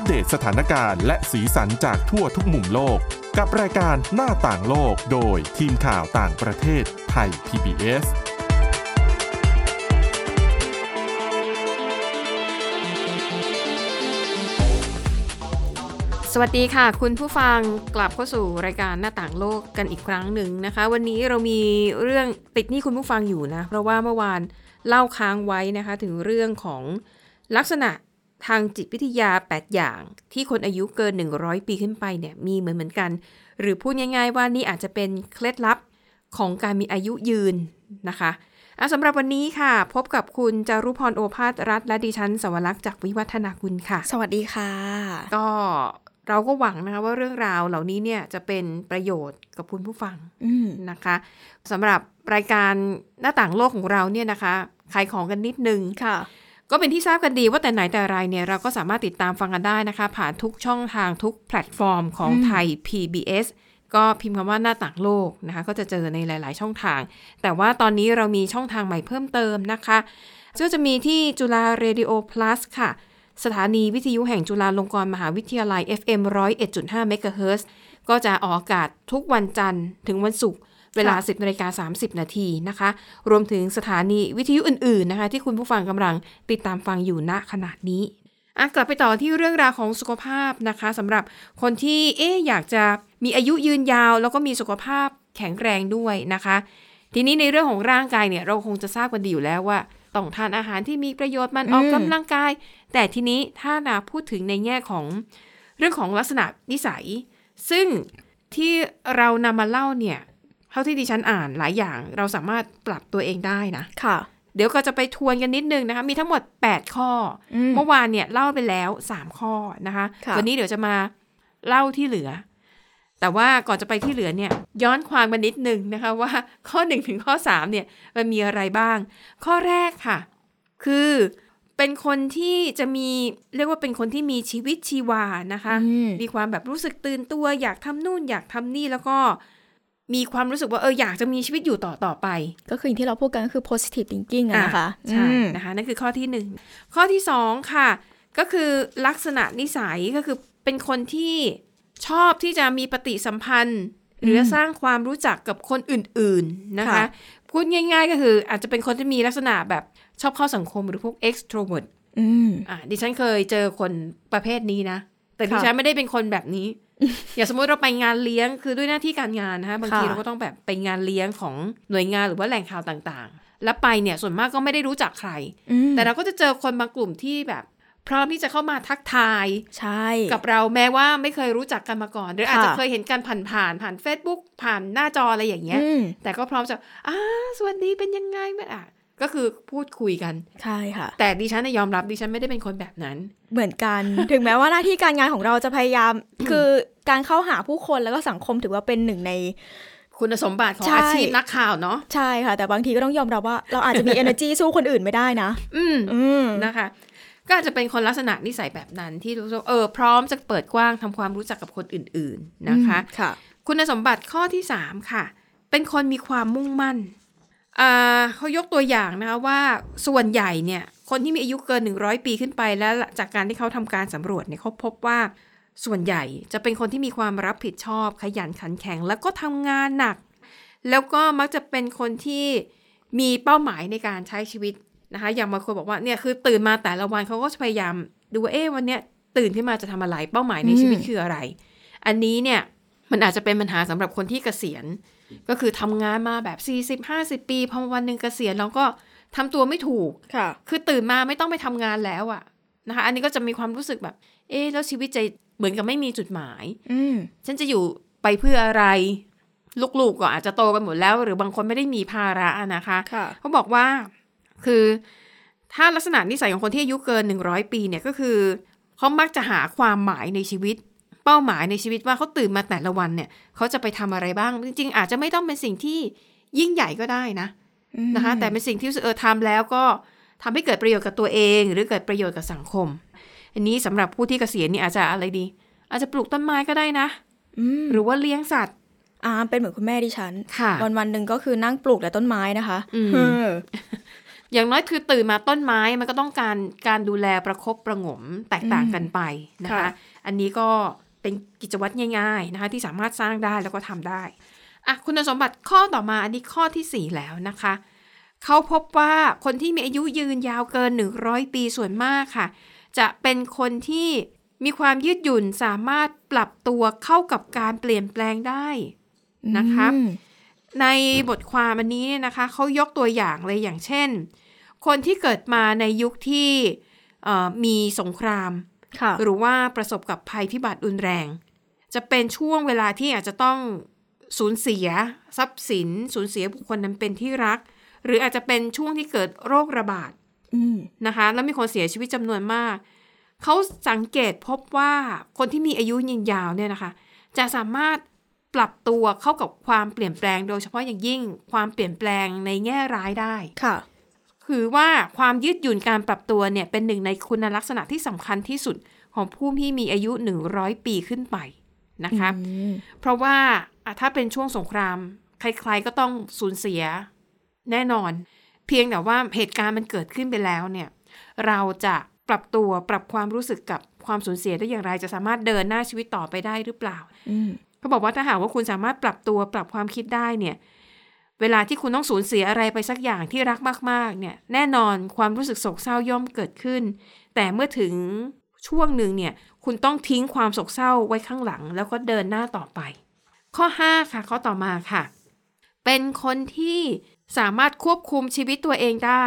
ปเดตสถานการณ์และสีสันจากทั่วทุกมุมโลก กับรายการหน้าต่างโลกโดยทีมข่าวต่างประเทศไทย PBS สวัสดีค่ะ คุณผู้ฟังกลับเข้าสู่รายการหน้าต่างโลกกันอีกครั้งหนึ่งนะคะ วันนี้เรามีเรื่องติดหนี้คุณผู้ฟังอยู่นะ เพราะว่าเมื่อวานเล่าค้างไว้นะคะ ถึงเรื่องของลักษณะ ทางจิตวิทยา 8 อย่าง ที่คนอายุเกิน 100 ปีขึ้นไปเนี่ยมีเหมือนเหมือนกัน หรือพูดง่ายๆว่านี่อาจจะเป็นเคล็ดลับของการมีอายุยืนนะคะอะสำหรับวันนี้ค่ะ พบกับคุณจารุพรโอภาสรัฐและดิฉันสวรักษ์จากวิวัฒนาคุณค่ะ สวัสดีค่ะ ก็เราก็หวังนะคะว่าเรื่องราวเหล่านี้เนี่ยจะเป็นประโยชน์กับคุณผู้ฟังอืมนะคะสำหรับรายการหน้าต่างโลกของเราเนี่ยนะคะขายของกันนิดนึงค่ะ ก็เป็นที่ทราบกันดีว่าแต่ไหนแต่ไรเนี่ยเราก็สามารถติดตามฟังกันได้นะคะ ผ่านทุกช่องทางทุกแพลตฟอร์มของอืมไทย PBS ก็พิมพ์คำว่าหน้าต่างโลกนะคะ ก็จะเจอในหลาย ๆ ช่องทาง แต่ว่าตอนนี้เรามีช่องทางใหม่เพิ่มเติมนะคะซึ่งจะมีที่จุฬา Radio Plus ค่ะ สถานีวิทยุแห่งจุฬาลงกรณ์มหาวิทยาลัย FM 101.5เมกะเฮิรตซ์ก็จะออกอากาศทุกวันจันทร์ถึงวันศุกร์ เวลาค่ะ10นาฬิกา30 นาทีนะคะ รวมถึงสถานีวิทยุอื่นๆนะคะ ที่คุณผู้ฟังกำลังติดตามฟังอยู่ณขณะนี้อะกลับไปต่อที่เรื่องราวของสุขภาพนะคะสำหรับคนที่เอ๊ะอยากจะมีอายุยืนยาว แล้วก็มีสุขภาพแข็งแรงด้วยนะคะ ทีนี้ในเรื่องของร่างกายเนี่ยเราคงจะทราบกันดีอยู่แล้วว่าต้องทานอาหารที่มีประโยชน์มันออกอืมกำลังกาย แต่ทีนี้ถ้านาพูดถึงในแง่ของเรื่องของลักษณะนิสัย ซึ่งที่เรานำมาเล่าเนี่ย เท่าที่ดิฉันอ่านหลายอย่างเราสามารถปรับตัวเองได้นะค่ะ เดี๋ยวก็จะไปทวนกันนิดนึงนะคะ มีทั้งหมด 8 ข้ออมเมื่อวานเนี่ยเล่าไปแล้ว 3 ข้อนะคะค่ะวันนี้เดี๋ยวจะมาเล่าที่เหลือ แต่ว่าก่อนจะไปที่เหลือเนี่ย ย้อนความมานิดนึงนะคะว่าข้อ1ถึงข้อ3เนี่ยมันมีอะไรบ้าง ข้อแรกค่ะ คือเป็นคนที่จะมีเรียกว่าเป็นคนที่มีชีวิตชีวานะคะอืมมีความแบบรู้สึกตื่นตัว อยากทำนู่นอยากทำนี่แล้วก็ มีความรู้สึกว่าเอออยากจะมีชีวิตอยู่ต่อต่อไป ก็คืออย่างที่เราพูดกันก็คือ positive thinking อะนะคะอ่ใช่อืมนะคะนั่นคือข้อที่หนึ่งข้อที่สองค่ะ ก็คือลักษณะนิสัยก็คือเป็นคนที่ชอบที่จะมีปฏิสัมพันธ์ หรือสร้างความรู้จักกับคนอื่น ๆนะคะค่ะพูดง่าย ๆ ก็คืออาจจะเป็นคนที่มีลักษณะแบบชอบเข้าสังคมหรือพวก extrovert อืมอะดิฉันเคยเจอคนประเภทนี้นะ แต่ดิค่ะฉันไม่ได้เป็นคนแบบนี้ อย่างสมมติเราไปงานเลี้ยงคือด้วยหน้าที่การงานนะคะบางทีค่ะเราก็ต้องแบบไปงานเลี้ยงของหน่วยงานหรือว่าแหล่งข่าวต่างๆ แล้วไปเนี่ยส่วนมากก็ไม่ได้รู้จักใครอืมแต่เราก็จะเจอคนบางกลุ่มที่แบบพร้อมที่จะเข้ามาทักทายใช่กับเราแม้ว่าไม่เคยรู้จักกันมาก่อน หรืออาจจะค่ะเคยเห็นกันผ่านผ่านๆผ่าน Facebook ผ่านหน้าจออะไรอย่างเงี้ยอืมแต่ก็พร้อมจะอ่าสวัสดีเป็นยังไงบ้างอะ ก็คือพูดคุยกัน ใช่ค่ะ แต่ดิฉันน่ะยอมรับดิฉันไม่ได้เป็นคนแบบนั้น เหมือนกัน ถึงแม้ว่าหน้าที่การงานของเราจะพยายาม คือการเข้าหาผู้คนแล้วก็สังคมถือว่าเป็นหนึ่งใน คุณสมบัติของใช่อาชีพนักข่าวเนาะ ใช่ค่ะ แต่บางทีก็ต้องยอมรับว่าเราอาจจะมี energy สู้คนอื่นไม่ได้นะ อืมอืมนะคะ ก็อาจจะเป็นคนลักษณะนิสัยแบบนั้นที่รู้สึกว่าเออพร้อมจะเปิดกว้างทำความรู้จักกับคนอื่น ๆนะคะ ค่ะ คุณสมบัติข้อที่3ค่ะ เป็นคนมีความมุ่งมั่นอ่า เขายกตัวอย่างนะคะว่าส่วนใหญ่เนี่ยคนที่มีอายุเกิน 100 ปีขึ้นไปแล้วจากการที่เขาทำการสำรวจเนี่ยเขาพบว่าส่วนใหญ่จะเป็นคนที่มีความรับผิดชอบ ขยันขันแข็ง แล้วก็ทำงานหนัก แล้วก็มักจะเป็นคนที่มีเป้าหมายในการใช้ชีวิตนะคะอย่างบางคนบอกว่าเนี่ยคือตื่นมาแต่ละวันเขาก็พยายามดูว่าเอ๊ะวันเนี้ยตื่นขึ้นมาจะทำอะไรเป้าหมายในชีวิตคืออะไร อันนี้เนี่ยมันอาจจะเป็นปัญหาสำหรับคนที่เกษียณ ก็คือทำงานมาแบบ 40-50 ปีพอวันหนึ่งเกษียณแล้วก็ทำตัวไม่ถูกค่ะ คือตื่นมาไม่ต้องไปทำงานแล้วอะนะคะ อันนี้ก็จะมีความรู้สึกแบบ เอ๊ะแล้วชีวิตจะเหมือนกับไม่มีจุดหมาย อืมฉันจะอยู่ไปเพื่ออะไร ลูกๆก็อาจจะโตกันหมดแล้ว หรือบางคนไม่ได้มีภาระนะคะค่ะเขาบอกว่าคือถ้าลักษณะนิสัยของคนที่อายุเกิน 100 ปีเนี่ยก็คือเขามักจะหาความหมายในชีวิต เป้าหมายในชีวิตว่าเขาตื่นมาแต่ละวันเนี่ยเขาจะไปทำอะไรบ้าง จริง ๆ อาจจะไม่ต้องเป็นสิ่งที่ยิ่งใหญ่ก็ได้นะนะคะ แต่เป็นสิ่งที่รู้สึกเออทำแล้วก็ทำให้เกิดประโยชน์กับตัวเอง หรือเกิดประโยชน์กับสังคม อันนี้สำหรับผู้ที่เกษียณนี่อาจจะอะไรดี อาจจะปลูกต้นไม้ก็ได้นะอืมหรือว่าเลี้ยงสัตว์อ่าเป็นเหมือนคุณแม่ดิฉันค่ะวันวันๆหนึ่งก็คือนั่งปลูกแต่ต้นไม้นะคะอืมเอออย่างน้อยคือตื่นมาต้นไม้มันก็ต้องการการดูแลประคบประหงมแตกต่างกันไปนะคะค่ะอันนี้ก็ เป็นกิจวัตรง่ายๆนะคะที่สามารถสร้างได้แล้วก็ทำได้อะคุณสมบัติข้อต่อมาอันนี้ข้อที่ 4 แล้วนะคะเขาพบว่าคนที่มีอายุยืนยาวเกิน 100 ปีส่วนมากค่ะ จะเป็นคนที่มีความยืดหยุ่นสามารถปรับตัวเข้ากับการเปลี่ยนแปลงได้นะคะอืมในบทความอันนี้เนี่ยนะคะเขายกตัวอย่างเลยอย่างเช่น คนที่เกิดมาในยุคที่เอ่อมีสงครามค่ะ หรือว่าประสบกับภัยพิบัติรุนแรง จะเป็นช่วงเวลาที่อาจจะต้องสูญเสีย ทรัพย์สิน สูญเสียบุคคลนั้นเป็นที่รัก หรืออาจจะเป็นช่วงที่เกิดโรคระบาดอืมนะคะ แล้วมีคนเสียชีวิตจำนวนมาก เขาสังเกตพบว่าคนที่มีอายุยืนยาวเนี่ยนะคะ จะสามารถปรับตัวเข้ากับความเปลี่ยนแปลงโดยเฉพาะอย่างยิ่งความเปลี่ยนแปลงในแง่ร้ายได้ค่ะ คือว่าความยืดหยุ่นการปรับตัวเนี่ยเป็นหนึ่งในคุณลักษณะที่สำคัญที่สุดของผู้ที่มีอายุ 100 ปีขึ้นไปนะคะอืมเพราะว่าอะถ้าเป็นช่วงสงคราม ใครๆก็ต้องสูญเสียแน่นอน เพียงแต่ว่าเหตุการณ์มันเกิดขึ้นไปแล้วเนี่ยเราจะปรับตัวปรับความรู้สึกกับความสูญเสียได้อย่างไร จะสามารถเดินหน้าชีวิตต่อไปได้หรือเปล่าอืมเขาบอกว่าถ้าหากว่าคุณสามารถปรับตัวปรับความคิดได้เนี่ย เวลาที่คุณต้องสูญเสียอะไรไปสักอย่างที่รักมากๆเนี่ยแน่นอนความรู้สึกโศกเศร้าย่อมเกิดขึ้น แต่เมื่อถึงช่วงหนึ่งเนี่ยคุณต้องทิ้งความโศกเศร้าไว้ข้างหลัง แล้วก็เดินหน้าต่อไป ข้อ 5 ค่ะข้อต่อมาค่ะ เป็นคนที่สามารถควบคุมชีวิตตัวเองได้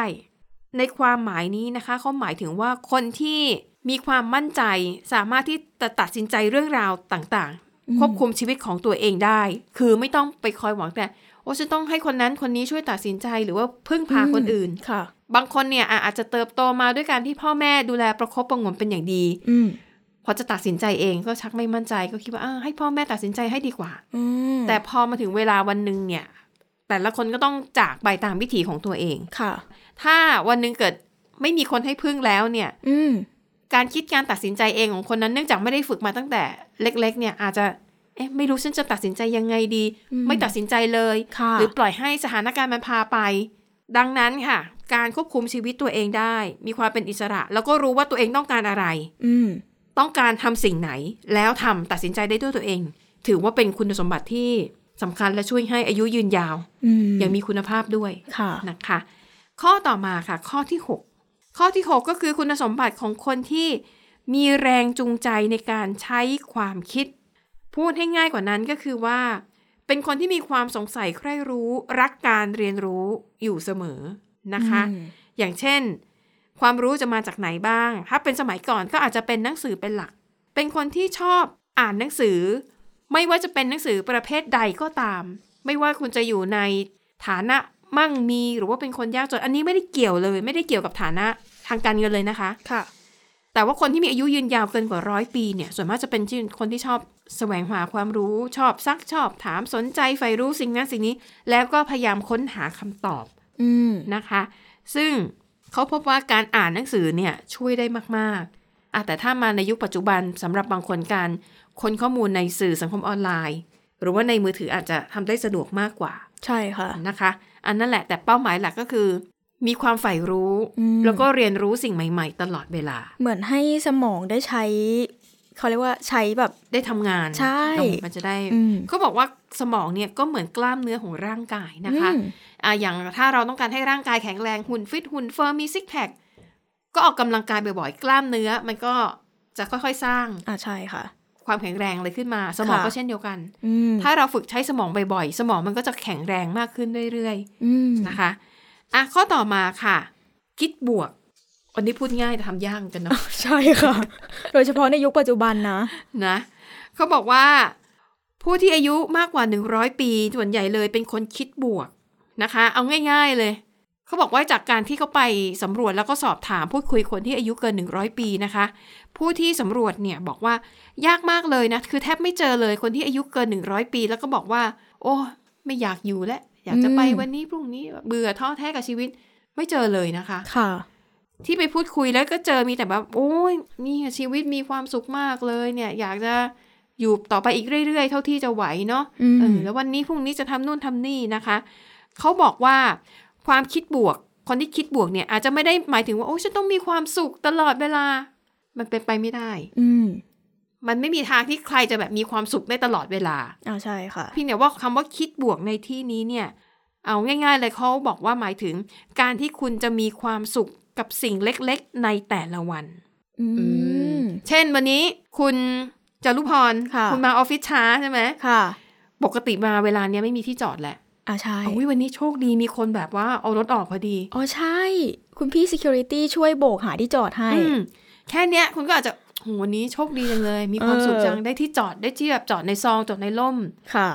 ในความหมายนี้นะคะเขาหมายถึงว่าคนที่มีความมั่นใจสามารถที่จะตัดสินใจเรื่องราวต่างๆ ควบคุมชีวิตของตัวเองได้ คือไม่ต้องไปคอยหวังแต่ โอ้ฉันต้องให้คนนั้นคนนี้ช่วยตัดสินใจหรือว่าพึ่งพาคนอื่นค่ะ บางคนเนี่ยอะอาจจะเติบโตมาด้วยการที่พ่อแม่ดูแลประคบประหงมเป็นอย่างดีอืมพอจะตัดสินใจเองก็ชักไม่มั่นใจก็คิดว่าอะให้พ่อแม่ตัดสินใจให้ดีกว่าอืมแต่พอมาถึงเวลาวันหนึ่งเนี่ย แต่ละคนก็ต้องจากไปตามวิถีของตัวเองค่ะ ถ้าวันหนึ่งเกิดไม่มีคนให้พึ่งแล้วเนี่ย อืมการคิดการตัดสินใจเองของคนนั้นเนื่องจากไม่ได้ฝึกมาตั้งแต่เล็ก ๆ เนี่ยอาจจะ เอ๊ะไม่รู้ฉันจะตัดสินใจยังไงดีอืมไม่ตัดสินใจเลยค่ะหรือปล่อยให้สถานการณ์มันพาไป ดังนั้นค่ะ การควบคุมชีวิตตัวเองได้ มีความเป็นอิสระ แล้วก็รู้ว่าตัวเองต้องการอะไร อืมต้องการทำสิ่งไหน แล้วทำตัดสินใจได้ด้วยตัวเอง ถือว่าเป็นคุณสมบัติที่สำคัญและช่วยให้อายุยืนยาวอืมอย่างมีคุณภาพด้วยค่ะนะคะ ข้อต่อมาค่ะ ข้อที่ 6 ข้อที่ 6 ก็คือคุณสมบัติของคนที่มีแรงจูงใจในการใช้ความคิด พูดให้ง่ายกว่านั้นก็คือว่า เป็นคนที่มีความสงสัยใคร่รู้รักการเรียนรู้อยู่เสมอนะคะอืมอย่างเช่น ความรู้จะมาจากไหนบ้าง ถ้าเป็นสมัยก่อนก็อาจจะเป็นหนังสือเป็นหลัก เป็นคนที่ชอบอ่านหนังสือ ไม่ว่าจะเป็นหนังสือประเภทใดก็ตาม ไม่ว่าคุณจะอยู่ในฐานะมั่งมีหรือว่าเป็นคนยากจน อันนี้ไม่ได้เกี่ยวเลย ไม่ได้เกี่ยวกับฐานะทางการเงินเลยนะคะ ค่ะ แต่ว่าคนที่มีอายุยืนยาวเกินกว่าร้อยปีเนี่ย ส่วนมากจะเป็นที่คนที่ชอบ แสวงหาความรู้ชอบซักชอบถามสนใจใฝ่รู้สิ่งนั้นสิ่งนี้ แล้วก็พยายามค้นหาคำตอบอืมนะคะ ซึ่งเขาพบว่าการอ่านหนังสือเนี่ยช่วยได้มากๆอะแต่ถ้ามาในยุคปัจจุบันสำหรับบางคนการค้นข้อมูลในสื่อสังคมออนไลน์ หรือว่าในมือถืออาจจะทำได้สะดวกมากกว่า ใช่ค่ะนะคะ อันนั่นแหละแต่เป้าหมายหลักก็คือมีความใฝ่รู้อืมแล้วก็เรียนรู้สิ่งใหม่ ๆ ตลอดเวลา เหมือนให้สมองได้ใช้ เขาเรียกว่าใช้แบบได้ทำงานใช่เนอะมันจะได้อืมเขเขาบอกว่าสมองเนี่ยก็เหมือนกล้ามเนื้อของร่างกายนะคะอืมอะอย่างถ้าเราต้องการให้ร่างกายแข็งแรงหุ่นฟิตหุ่น firm มี six pack ก็ออกกำลังกายบ่อยๆ กล้ามเนื้อมันก็จะค่อยๆสร้างอ่าใช่ค่ะ ความแข็งแรงเลยขึ้นมา สมองค่ะก็เช่นเดียวกันอืมถ้าเราฝึกใช้สมองบ่อยๆ สมองมันก็จะแข็งแรงมากขึ้นเรื่อยอืมๆนะคะอะข้อต่อมาค่ะ คิดบวก วันนี้พูดง่ายแต่ทำยากเหมือนกันเนาะใช่ค่ะ โดยเฉพาะในยุคปัจจุบันนะนะเขาบอกว่า ผู้ที่อายุมากกว่า 100 ปีส่วนใหญ่เลยเป็นคนคิดบวกนะคะ เอาง่าย ๆเลย เขาบอกว่าจากการที่เขาไปสำรวจแล้วก็สอบถามพูดคุยคนที่อายุเกิน 100 ปีนะคะ ผู้ที่สำรวจเนี่ยบอกว่ายากมากเลยนะ คือแทบไม่เจอเลยคนที่อายุเกิน 100 ปี แล้วก็บอกว่า โอ้ไม่อยากอยู่แล้วอยากจะไปอืมวันนี้พรุ่งนี้เบื่อท้อแท้กับชีวิต ไม่เจอเลยนะคะ ค่ะ ที่ไปพูดคุยแล้วก็เจอมีแต่แบบโอ้ยนี่ชีวิตมีความสุขมากเลยเนี่ย อยากจะอยู่ต่อไปอีกเรื่อยๆ เท่าที่จะไหวเนาะอืมเออแล้ววันนี้พรุ่งนี้จะทำนู่นทำนี่นะคะ เขาบอกว่าความคิดบวก คนที่คิดบวกเนี่ย อาจจะไม่ได้หมายถึงว่าโอ้ฉันต้องมีความสุขตลอดเวลา มันเป็นไปไม่ได้ อืมมันไม่มีทางที่ใครจะแบบมีความสุขได้ตลอดเวลาอ่าใช่ค่ะเพี่เนี่ยว่าคำว่าคิดบวกในที่นี้เนี่ย เอาง่าย ๆ เลยเขาบอกว่าหมายถึง การที่คุณจะมีความสุข กับสิ่งเล็กๆ ในแต่ละวันอืมเช่นวันนี้คุณจารุพรค่ะณมาออฟฟิศช้าใช่ไหมค่ะ ปกติมาเวลาเนี้ยไม่มีที่จอดแหละอ่าใช่โอ้ยวันนี้โชคดีมีคนแบบว่าเอารถออกพอดี อ๋อใช่ คุณพี่ security ช่วยโบกหาที่จอดให้อืมแค่เนี้ยคุณก็อาจจะโหวันนี้โชคดีจังเลย มีความเออสุขจังได้ที่จอดได้ที่แบบจอดในซองจอดในร่มค่ะ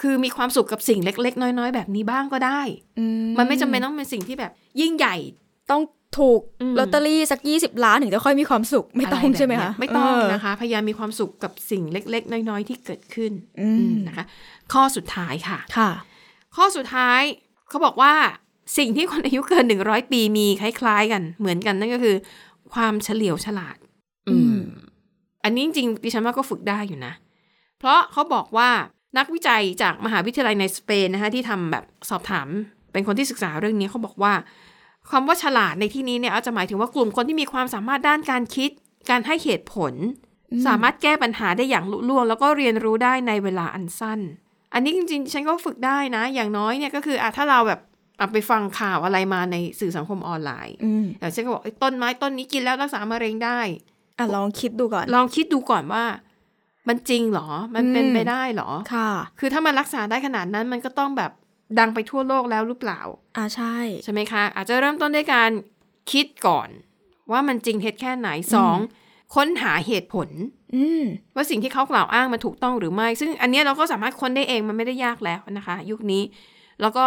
คือมีความสุขกับสิ่งเล็ก ๆ น้อย ๆ แบบนี้บ้างก็ได้อืมันไม่จำเป็นต้องเป็นสิ่งที่แบบยิ่งใหญ่ต้อง ถูกอืมลอตเตอรี่สักยี่สิบล้านถึงจะค่อยมีความสุขไม่ต้องะรแบบใช่ไหมเนี้คะยไม่ต้องเนะคะ พยายามมีความสุขกับสิ่งเล็ก ๆ น้อย ๆ ที่เกิดขึ้นอืมนะคะ ข้อสุดท้ายค่ะค่ะ ข้อสุดท้ายเขาบอกว่าสิ่งที่คนอายุเกินหนึ่งร้อยปีมีคล้าย ๆ กันเหมือนกันนั่นก็คือ ความเฉลียวฉลาด อืม อันนี้จริงๆดิฉันว่าก็ฝึกได้อยู่นะ เพราะเขาบอกว่านักวิจัยจากมหาวิทยาลัยในสเปนนะคะที่ทำแบบสอบถาม เป็นคนที่ศึกษาเรื่องนี้เขาบอกว่า คำว่าฉลาดในที่นี้เนี่ยอาจจะหมายถึงว่ากลุ่มคนที่มีความสามารถด้านการคิด การให้เหตุผล สามารถแก้ปัญหาได้อย่างลุล่วง แล้วก็เรียนรู้ได้ในเวลาอันสั้น อันนี้จริงๆ ฉันก็ฝึกได้นะ อย่างน้อยเนี่ยก็คืออะถ้าเราแบบอะไปฟังข่าวอะไรมาในสื่อสังคมออนไลน์อืมอย่างเช่นก็บอกเอ้ยต้นไม้ต้นนี้กินแล้วรักษามะเร็งได้อะลองคิดดูก่อน ลองคิดดูก่อนว่า มันจริงเหรอ มันเป็นอืมไปได้เหรอ ค่ะ คือถ้ามันรักษาได้ขนาดนั้นมันก็ต้องแบบ ดังไปทั่วโลกแล้วหรือเปล่า อ่าใช่ ใช่ไหมคะ อาจจะเริ่มต้นด้วยการคิดก่อน ว่ามันจริงเท็จแค่ไหนสองค้นหาเหตุผลอืมว่าสิ่งที่เขากล่าวอ้างมันถูกต้องหรือไม่ ซึ่งอันเนี้ยเราก็สามารถค้นได้เองมันไม่ได้ยากแล้วนะคะ ยุคนี้ แล้วก็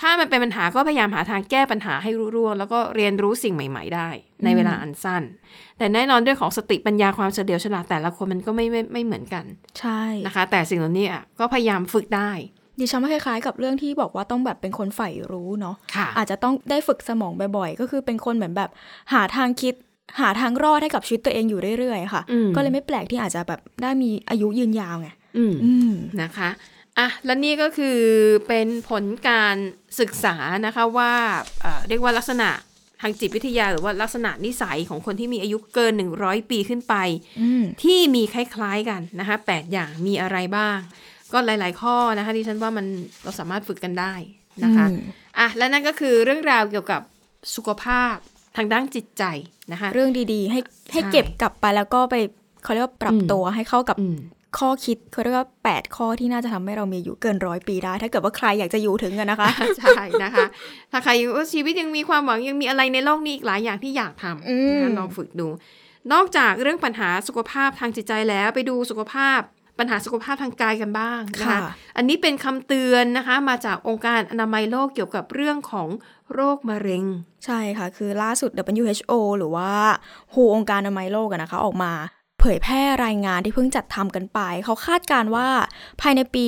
ถ้ามันเป็นปัญหาก็พยายามหาทางแก้ปัญหาให้รู้ร่วงแล้วก็เรียนรู้สิ่งใหม่ ๆ ได้ ในเวลาอันสั้น แต่แน่นอนด้วยของสติปัญญาความเฉลียวฉลาดแต่ละคนมันก็ไม่ไม่ไม่เหมือนกัน ใช่นะคะ แต่สิ่งเหล่านี้อะก็พยายามฝึกได้ ดิฉันว่าคล้ายๆกับเรื่องที่บอกว่าต้องแบบเป็นคนใฝ่รู้เนาะค่ะอาจจะต้องได้ฝึกสมองบ่อยๆ ก็คือเป็นคนเหมือนแบบหาทางคิด หาทางรอดให้กับชีวิตตัวเองอยู่เรื่อยๆค่ะอืมก็เลยไม่แปลกที่อาจจะแบบได้มีอายุยืนยาวไงอืมอืมนะคะอะและนี่ก็คือเป็นผลการศึกษานะคะว่าเอ่อเรียกว่าลักษณะทางจิตวิทยาหรือว่าลักษณะนิสัยของคนที่มีอายุเกิน 100 ปีขึ้นไปอืมที่มีคล้ายๆกันนะคะแปดอย่างมีอะไรบ้าง ก็หลาย ๆ ข้อนะคะที่ฉันว่ามันเราสามารถฝึกกันได้นะคะอืมอะและนั่นก็คือเรื่องราวเกี่ยวกับสุขภาพทางด้านจิตใจนะคะ เรื่องดีๆ ให้ให้ใช่เก็บกลับไปแล้วก็ไปเขาเรียกว่าปรับอืมตัวให้เข้ากับอืมข้อคิดเขาเรียกว่า 8 ข้อที่น่าจะทำให้เรามีอายุเกินร้อยปีได้ ถ้าเกิดว่าใครอยากจะอยู่ถึงกันนะคะ ใช่นะคะ ถ้าใครว่าชีวิตยังมีความหวังยังมีอะไรในโลกนี้อีกหลายอย่างที่อยากทำอืมนะคะลองฝึกดู นอกจากเรื่องปัญหาสุขภาพทางจิตใจแล้วไปดูสุขภาพ ปัญหาสุขภาพทางกายกันบ้างนะคะค่ะอันนี้เป็นคำเตือนนะคะมาจากองค์การอนามัยโลกเกี่ยวกับเรื่องของโรคมะเร็ง ใช่ค่ะ คือล่าสุด WHO หรือว่า WHO องค์การอนามัยโลกอะนะคะออกมาเผยแพร่รายงานที่เพิ่งจัดทำกันไป เขาคาดการณ์ว่าภายในปี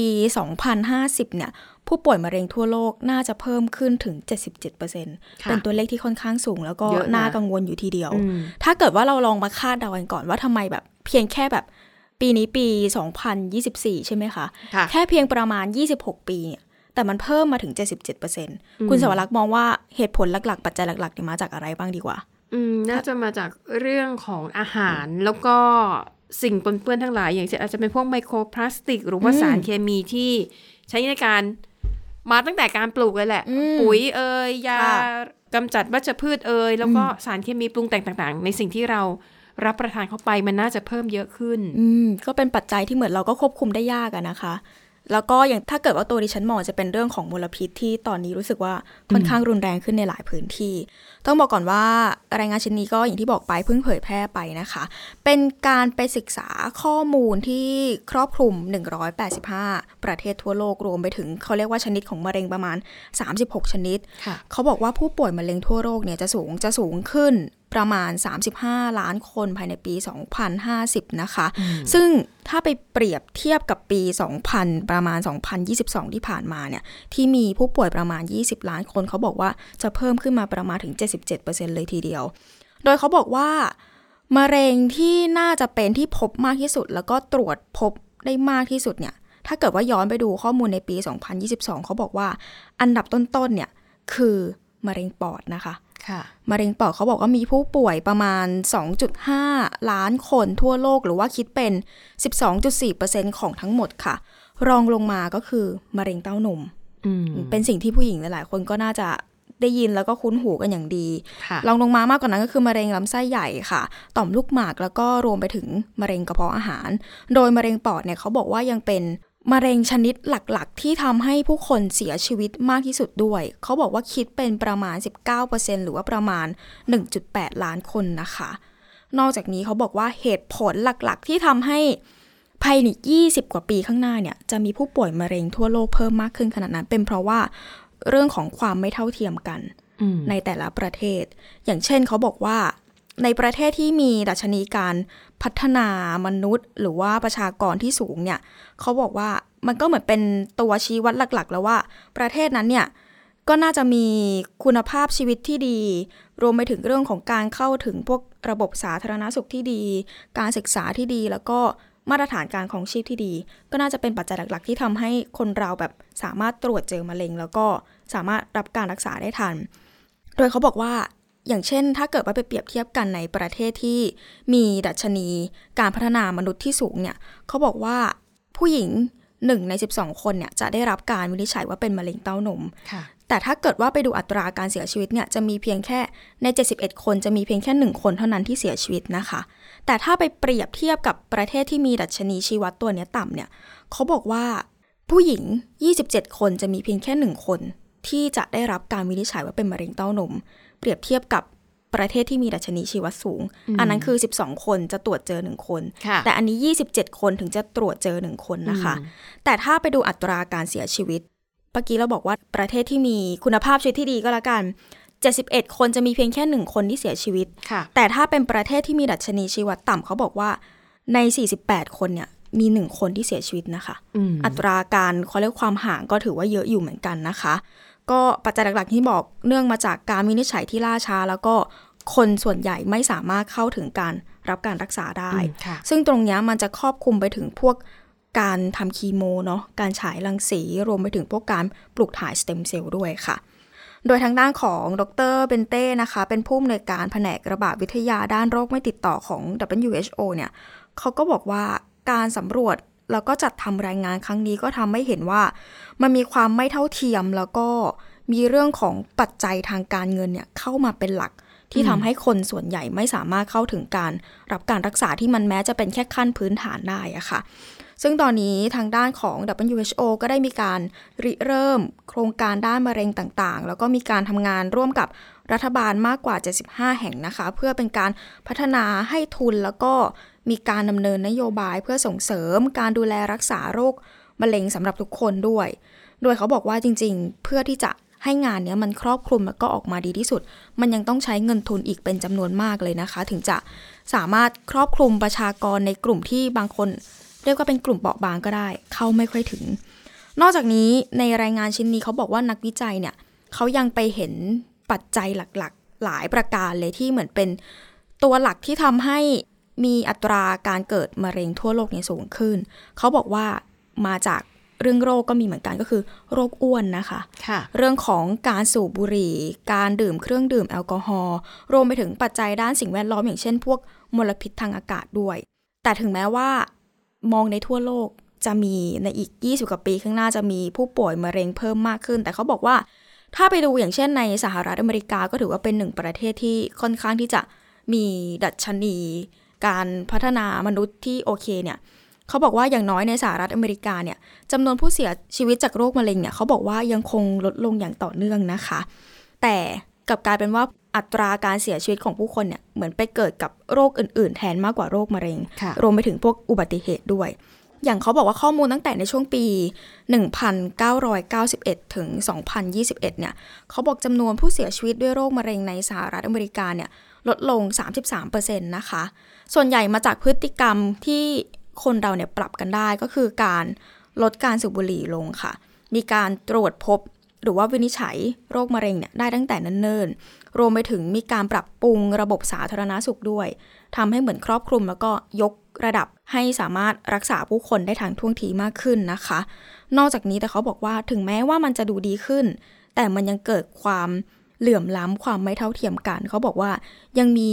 2050 เนี่ย ผู้ป่วยมะเร็งทั่วโลกน่าจะเพิ่มขึ้นถึง 77%เป็นตัวเลขที่ค่อนข้างสูง แล้วก็เยอะนะน่ากังวลอยู่ทีเดียวอืมถ้าเกิดว่าเราลองมาคาดเดากันก่อนว่าทำไมแบบเพียงแค่แบบ ปีนี้ปี 2024 ใช่ไหมคะค่ะแค่เพียงประมาณ 26 ปีเนี่ยแต่มันเพิ่มมาถึง 77%คุณสวรักษ์มองว่าเหตุผลหลักๆ ปัจจัยหลักๆเนี่ยมาจากอะไรบ้างดีกว่า อืม น่าจะมาจากเรื่องของอาหารแล้วก็สิ่งปนเปื้อนทั้งหลาย อย่างเช่นอาจจะเป็นพวกไมโครพลาสติก หรือว่าอืมสารเคมีที่ใช้ในการมาตั้งแต่การปลูกเลยแหละอืมปุ๋ยเอ่ยยาค่ะกำจัดวัชพืชเอ่ยแล้วก็สารเคมีปรุงแต่งต่าง ๆ ในสิ่งที่เรา รับประทานเข้าไปมันน่าจะเพิ่มเยอะขึ้น อืมก็เป็นปัจจัยที่เหมือนเราก็ควบคุมได้ยากอะนะคะ แล้วก็อย่างถ้าเกิดว่าตัวดิฉันมองจะเป็นเรื่องของมลพิษที่ตอนนี้รู้สึกว่าค่อนข้างรุนแรงขึ้นในหลายพื้นที่ ต้องบอกก่อนว่ารายงานชิ้นนี้ก็อย่างที่บอกไปเพิ่งเผยแพร่ไปนะคะ เป็นการไปศึกษาข้อมูลที่ครอบคลุม 185 ประเทศทั่วโลกรวมไปถึงเขาเรียกว่าชนิดของมะเร็งประมาณ 36 ชนิดค่ะเขาบอกว่าผู้ป่วยมะเร็งทั่วโลกเนี่ยจะสูงจะสูงขึ้น ประมาณ 35 ล้านคนภายในปี 2050 นะคะ ซึ่งถ้าไปเปรียบเทียบกับปี 2000 ประมาณ 2022 ที่ผ่านมาเนี่ย ที่มีผู้ป่วยประมาณ 20 ล้านคนเขาบอกว่าจะเพิ่มขึ้นมาประมาณถึง 77%เลยทีเดียว โดยเขาบอกว่ามะเร็งที่น่าจะเป็นที่พบมากที่สุด แล้วก็ตรวจพบได้มากที่สุดเนี่ย ถ้าเกิดว่าย้อนไปดูข้อมูลในปี 2022 เขาบอกว่าอันดับต้นๆเนี่ยคือมะเร็งปอดนะคะค่ะ มะเร็งปอดเขาบอกว่ามีผู้ป่วยประมาณ 2.5 ล้านคนทั่วโลกหรือว่าคิดเป็น 12.4%ของทั้งหมดค่ะ รองลงมาก็คือมะเร็งเต้านมอืมเป็นสิ่งที่ผู้หญิงหลายๆ คนก็น่าจะได้ยินแล้วก็คุ้นหูกันอย่างดีค่ะรองลงมามากกว่านั้นก็คือมะเร็งลำไส้ใหญ่ค่ะ ต่อมลูกหมากแล้วก็รวมไปถึงมะเร็งกระเพาะอาหาร โดยมะเร็งปอดเนี่ยเขาบอกว่ายังเป็น มะเร็งชนิดหลักๆ ที่ทำให้ผู้คนเสียชีวิตมากที่สุดด้วย เขาบอกว่าคิดเป็นประมาณ 19%หรือว่าประมาณ 1.8 ล้านคนนะคะ นอกจากนี้เขาบอกว่าเหตุผลหลักๆ ที่ทำให้ภายใน20 กว่าปีข้างหน้าเนี่ย จะมีผู้ป่วยมะเร็งทั่วโลกเพิ่มมากขึ้นขนาดนั้น เป็นเพราะว่าเรื่องของความไม่เท่าเทียมกันอืมในแต่ละประเทศ อย่างเช่นเขาบอกว่า ในประเทศที่มีดัชนีการพัฒนามนุษย์ หรือว่าประชากรที่สูงเนี่ยเขาบอกว่ามันก็เหมือนเป็นตัวชี้วัดหลัก ๆ แล้วว่าประเทศนั้นเนี่ยก็น่าจะมีคุณภาพชีวิตที่ดี รวมไปถึงเรื่องของการเข้าถึงพวกระบบสาธารณสุขที่ดี การศึกษาที่ดี แล้วก็มาตรฐานการของชีพที่ดี ก็น่าจะเป็นปัจจัยหลัก ๆ ที่ทำให้คนเราแบบสามารถตรวจเจอมะเร็ง แล้วก็สามารถรับการรักษาได้ทัน โดยเขาบอกว่า อย่างเช่น ถ้าเกิดว่าไปเปรียบเทียบกันในประเทศที่มีดัชนีการพัฒนามนุษย์ที่สูงเนี่ยเขาบอกว่าผู้หญิง1ใน 12 คนเนี่ยจะได้รับการวินิจฉัยว่าเป็นมะเร็งเต้านมค่ะแต่ถ้าเกิดว่าไปดูอัตราการเสียชีวิตเนี่ยจะมีเพียงแค่ใน 71 คนจะมีเพียงแค่ 1 คนเท่านั้นที่เสียชีวิตนะคะ แต่ถ้าไปเปรียบเทียบกับประเทศที่มีดัชนีชีวัดตัวเนี้ยต่ำเนี่ยเขาบอกว่าผู้หญิง 27 คนจะมีเพียงแค่ 1 คนที่จะได้รับการวินิจฉัยว่าเป็นมะเร็งเต้านม เปรียบเทียบกับประเทศที่มีดัชนีชีวัดสูง อันนั้นคือ 12 คนจะตรวจเจอ 1 คนค่ะแต่อันนี้ 27 คนถึงจะตรวจเจอ 1 คนนะคะอืมแต่ถ้าไปดูอัตราการเสียชีวิตเมื่อกี้เราบอกว่าประเทศที่มีคุณภาพชีวิตที่ดีก็แล้วกัน 71 คนจะมีเพียงแค่ 1 คนที่เสียชีวิตค่ะแต่ถ้าเป็นประเทศที่มีดัชนีชีวัดต่ำเขาบอกว่าใน 48 คนเนี่ยมี1คนที่เสียชีวิตนะคะอืมอัตราการเขาเรียกความห่างก็ถือว่าเยอะอยู่เหมือนกันนะคะ ก็ปัจจัยหลักๆที่บอกเนื่องมาจากการวินิจฉัยที่ล่าช้า แล้วก็คนส่วนใหญ่ไม่สามารถเข้าถึงการรับการรักษาได้อืมค่ะซึ่งตรงเนี้ยมันจะครอบคลุมไปถึงพวกการทำคีโมเนาะ การฉายรังสี รวมไปถึงพวกการปลูกถ่ายสเต็มเซลล์ด้วยค่ะ โดยทางด้านของดรเบนเต้นะคะ เป็นผู้อำนวยการแผนกระบาดวิทยาด้านโรคไม่ติดต่อของ WHO เนี่ย เขาก็บอกว่าการสำรวจ แล้วก็จัดทำรายงานครั้งนี้ก็ทำให้เห็นว่า มันมีความไม่เท่าเทียมแล้วก็มีเรื่องของปัจจัยทางการเงินเนี่ยเข้ามาเป็นหลักที่ทำให้คนส่วนใหญ่ไม่สามารถเข้าถึงการรับการรักษาที่มันแม้จะเป็นแค่ขั้นพื้นฐานได้อะค่ะ ซึ่งตอนนี้ทางด้านของ WHO ก็ได้มีการริเริ่มโครงการด้านมะเร็งต่างๆ แล้วก็มีการทำงานร่วมกับรัฐบาลมากกว่า 75 แห่งนะคะ เพื่อเป็นการพัฒนาให้ทุนแล้วก็ มีการดำเนินนโยบายเพื่อส่งเสริมการดูแลรักษาโรคมะเร็งสำหรับทุกคนด้วย โดยเขาบอกว่าจริงๆ เพื่อที่จะให้งานเนี้ยมันครอบคลุมแล้วก็ออกมาดีที่สุด มันยังต้องใช้เงินทุนอีกเป็นจำนวนมากเลยนะคะ ถึงจะสามารถครอบคลุมประชากรในกลุ่มที่บางคน เรียกว่าเป็นกลุ่มเปราะบางก็ได้ เข้าไม่ค่อยถึง นอกจากนี้ในรายงานชิ้นนี้เขาบอกว่านักวิจัยเนี่ยเขายังไปเห็นปัจจัยหลักๆ หลายประการเลยที่เหมือนเป็นตัวหลักที่ทำให้ มีอัตราการเกิดมะเร็งทั่วโลกเนี่ยสูงขึ้น เขาบอกว่ามาจากเรื่องโรคก็มีเหมือนกันก็คือ โรคอ้วนนะคะค่ะเรื่องของการสูบบุหรี่ การดื่มเครื่องดื่มแอลกอฮอล์รวมไปถึงปัจจัยด้านสิ่งแวดล้อมอย่างเช่น พวกมลพิษทางอากาศด้วย แต่ถึงแม้ว่ามองในทั่วโลกจะมีในอีก 20 กว่าปีข้างหน้าจะมีผู้ป่วยมะเร็งเพิ่มมากขึ้น แต่เขาบอกว่าถ้าไปดูอย่างเช่นในสหรัฐอเมริกาก็ถือว่าเป็นหนึ่งประเทศที่ค่อนข้างที่จะมีดัชนี การพัฒนามนุษย์ที่โอเคเนี่ยเขาบอกว่าอย่างน้อยในสหรัฐอเมริกาเนี่ยจำนวนผู้เสียชีวิตจากโรคมะเร็งเนี่ยเขาบอกว่ายังคงลดลงอย่างต่อเนื่องนะคะ แต่กลับกลายเป็นว่าอัตราการเสียชีวิตของผู้คนเนี่ยเหมือนไปเกิดกับโรคอื่น ๆ แทนมากกว่าโรคมะเร็งค่ะรวมไปถึงพวกอุบัติเหตุด้วย อย่างเขาบอกว่าข้อมูลตั้งแต่ในช่วงปี 1991 ถึง 2021 เนี่ยเขาบอกจำนวนผู้เสียชีวิตด้วยโรคมะเร็งในสหรัฐอเมริกาเนี่ย ลดลง 33%นะคะ ส่วนใหญ่มาจากพฤติกรรมที่คนเราเนี่ยปรับกันได้ก็คือการลดการสูบบุหรี่ลงค่ะ มีการตรวจพบหรือว่าวินิจฉัยโรคมะเร็งเนี่ยได้ตั้งแต่เนิ่นๆ รวมไปถึงมีการปรับปรุงระบบสาธารณาสุขด้วยทำให้เหมือนครอบคลุมแล้วก็ยกระดับให้สามารถรักษาผู้คนได้ทางท่วงทีมากขึ้นนะคะ นอกจากนี้แต่เขาบอกว่าถึงแม้ว่ามันจะดูดีขึ้น แต่มันยังเกิดความ เหลื่อมล้ำความไม่เท่าเทียมกัน เขาบอกว่ายังมี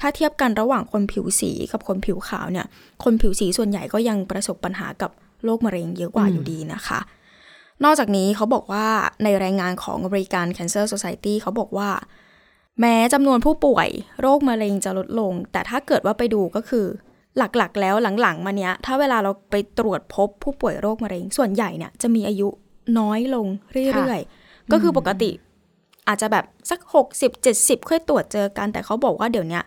ถ้าเทียบกันระหว่างคนผิวสีกับคนผิวขาวเนี่ย คนผิวสีส่วนใหญ่ก็ยังประสบปัญหากับโรคมะเร็งเยอะกว่าอยู่ดีนะคะ นอกจากนี้เขาบอกว่าในรายงานของ American Cancer Society เขาบอกว่า แม้จำนวนผู้ป่วยโรคมะเร็งจะลดลง แต่ถ้าเกิดว่าไปดูก็คือหลักๆ แล้วหลังๆ มาเนี้ย ถ้าเวลาเราไปตรวจพบผู้ป่วยโรคมะเร็ง ส่วนใหญ่เนี่ยจะมีอายุน้อยลงเรื่อยๆ ก็คือปกติ อาจจะแบบสัก 60 70 ค่อยตรวจเจอกัน แต่เขาบอกว่าเดี๋ยวนี้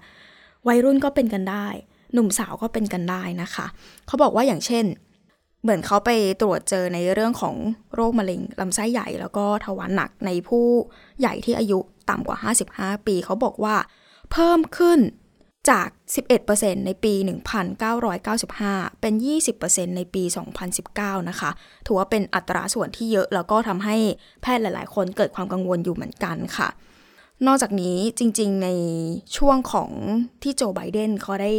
วัยรุ่นก็เป็นกันได้ หนุ่มสาวก็เป็นกันได้นะคะ เขาบอกว่าอย่างเช่น เหมือนเขาไปตรวจเจอในเรื่องของโรคมะเร็งลำไส้ใหญ่แล้วก็ทวารหนักในผู้ใหญ่ที่อายุต่ำกว่า 55 ปี เขาบอกว่า เพิ่มขึ้น จาก 11%ในปี 1995 เป็น 20%ในปี 2019 นะคะ ถือว่าเป็นอัตราส่วนที่เยอะ แล้วก็ทำให้แพทย์หลาย ๆ คนเกิดความกังวลอยู่เหมือนกันค่ะ นอกจากนี้จริง ๆ ในช่วงของที่โจไบเดนเขาได้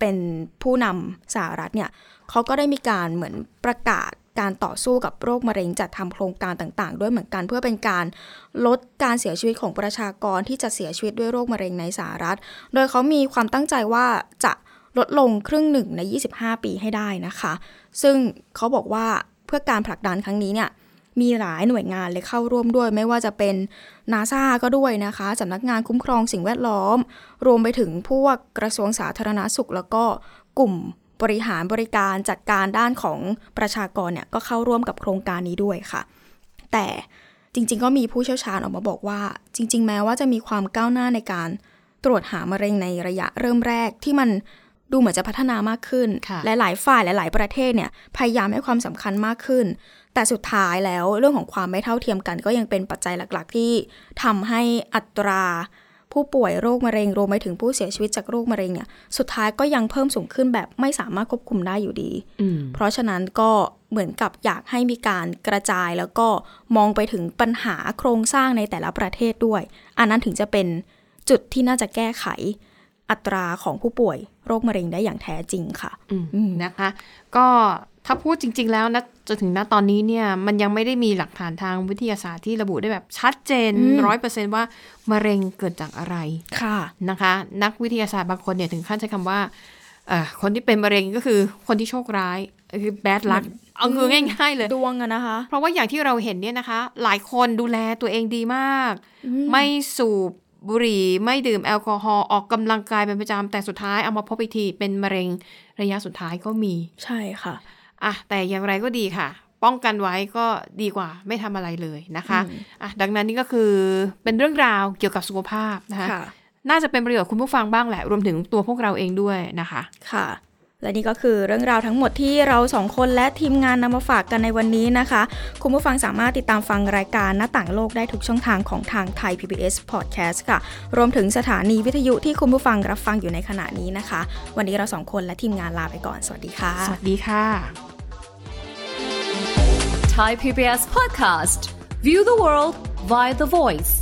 เป็นผู้นำสหรัฐเนี่ยเขาก็ได้มีการเหมือนประกาศ การต่อสู้กับโรคมะเร็งจัดทำโครงการต่างๆ ด้วยเหมือนกันเพื่อเป็นการลดการเสียชีวิตของประชากรที่จะเสียชีวิตด้วยโรคมะเร็งในสหรัฐ โดยเขามีความตั้งใจว่าจะลดลงครึ่งหนึ่งใน 25 ปีให้ได้นะคะ ซึ่งเขาบอกว่าเพื่อการผลักดันครั้งนี้เนี่ยมีหลายหน่วยงานเลยเข้าร่วมด้วย ไม่ว่าจะเป็นนาซาก็ด้วยนะคะสำนักงานคุ้มครองสิ่งแวดล้อม รวมไปถึงพวกกระทรวงสาธารณาสุข แล้วก็กลุ่ม บริหารบริการจัดการด้านของประชากรเนี่ยก็เข้าร่วมกับโครงการนี้ด้วยค่ะ แต่จริง ๆ ก็มีผู้เชี่ยวชาญออกมาบอกว่า จริง ๆ แม้ว่าจะมีความก้าวหน้าในการตรวจหามะเร็งในระยะเริ่มแรกที่มันดูเหมือนจะพัฒนามากขึ้น และหลายฝ่ายหลายๆประเทศเนี่ยพยายามให้ความสำคัญมากขึ้น แต่สุดท้ายแล้วเรื่องของความไม่เท่าเทียมกัน ก็ยังเป็นปัจจัยหลัก ๆ ที่ทำให้อัตรา ผู้ป่วยโรคมะเร็งรวมไปถึงผู้เสียชีวิตจากโรคมะเร็งเนี่ยสุดท้ายก็ยังเพิ่มสูงขึ้นแบบไม่สามารถควบคุมได้อยู่ดี เพราะฉะนั้นก็เหมือนกับอยากให้มีการกระจายแล้วก็มองไปถึงปัญหาโครงสร้างในแต่ละประเทศด้วย อันนั้นถึงจะเป็นจุดที่น่าจะแก้ไขอัตราของผู้ป่วยโรคมะเร็งได้อย่างแท้จริงค่ะนะคะ ก็ ถ้าพูดจริง ๆ แล้วนะจนถึงณตอนนี้เนี่ยมันยังไม่ได้มีหลักฐานทางวิทยาศาสตร์ที่ระบุได้แบบชัดเจนร้อยเปอร์เซนว่ามะเร็งเกิดจากอะไรค่ะนะคะ นักวิทยาศาสตร์บางคนเนี่ยถึงขั้นใช้คำว่าคนที่เป็นมะเร็งก็คือคนที่โชคร้ายคือ bad luck เอาคือง่ายๆเลยดวงอะนะคะ เพราะว่าอย่างที่เราเห็นเนี่ยนะคะ หลายคนดูแลตัวเองดีมาก ไม่สูบบุหรี่ไม่ดื่มแอลกอฮอล์ออกกำลังกายเป็นประจำแต่สุดท้ายเอามาพบอีกทีเป็นมะเร็งระยะสุดท้ายก็มีใช่ค่ะ อะแต่อย่างไรก็ดีค่ะ ป้องกันไว้ก็ดีกว่าไม่ทำอะไรเลยนะคะอะดังนั้นนี่ก็คือเป็นเรื่องราวเกี่ยวกับสุขภาพนะคะน่าจะเป็นประโยชน์คุณผู้ฟังบ้างแหละ รวมถึงตัวพวกเราเองด้วยนะคะ ค่ะ และนี่ก็คือเรื่องราวทั้งหมดที่เราสองคนและทีมงานนำมาฝากกันในวันนี้นะคะ คุณผู้ฟังสามารถติดตามฟังรายการหน้าต่างโลกได้ทุกช่องทางของทางไทย PBS Podcast ค่ะ รวมถึงสถานีวิทยุที่คุณผู้ฟังรับฟังอยู่ในขณะนี้นะคะ วันนี้เราสองคนและทีมงานลาไปก่อน สวัสดีค่ะ สวัสดีค่ะ Thai PBS Podcast View the world via the voice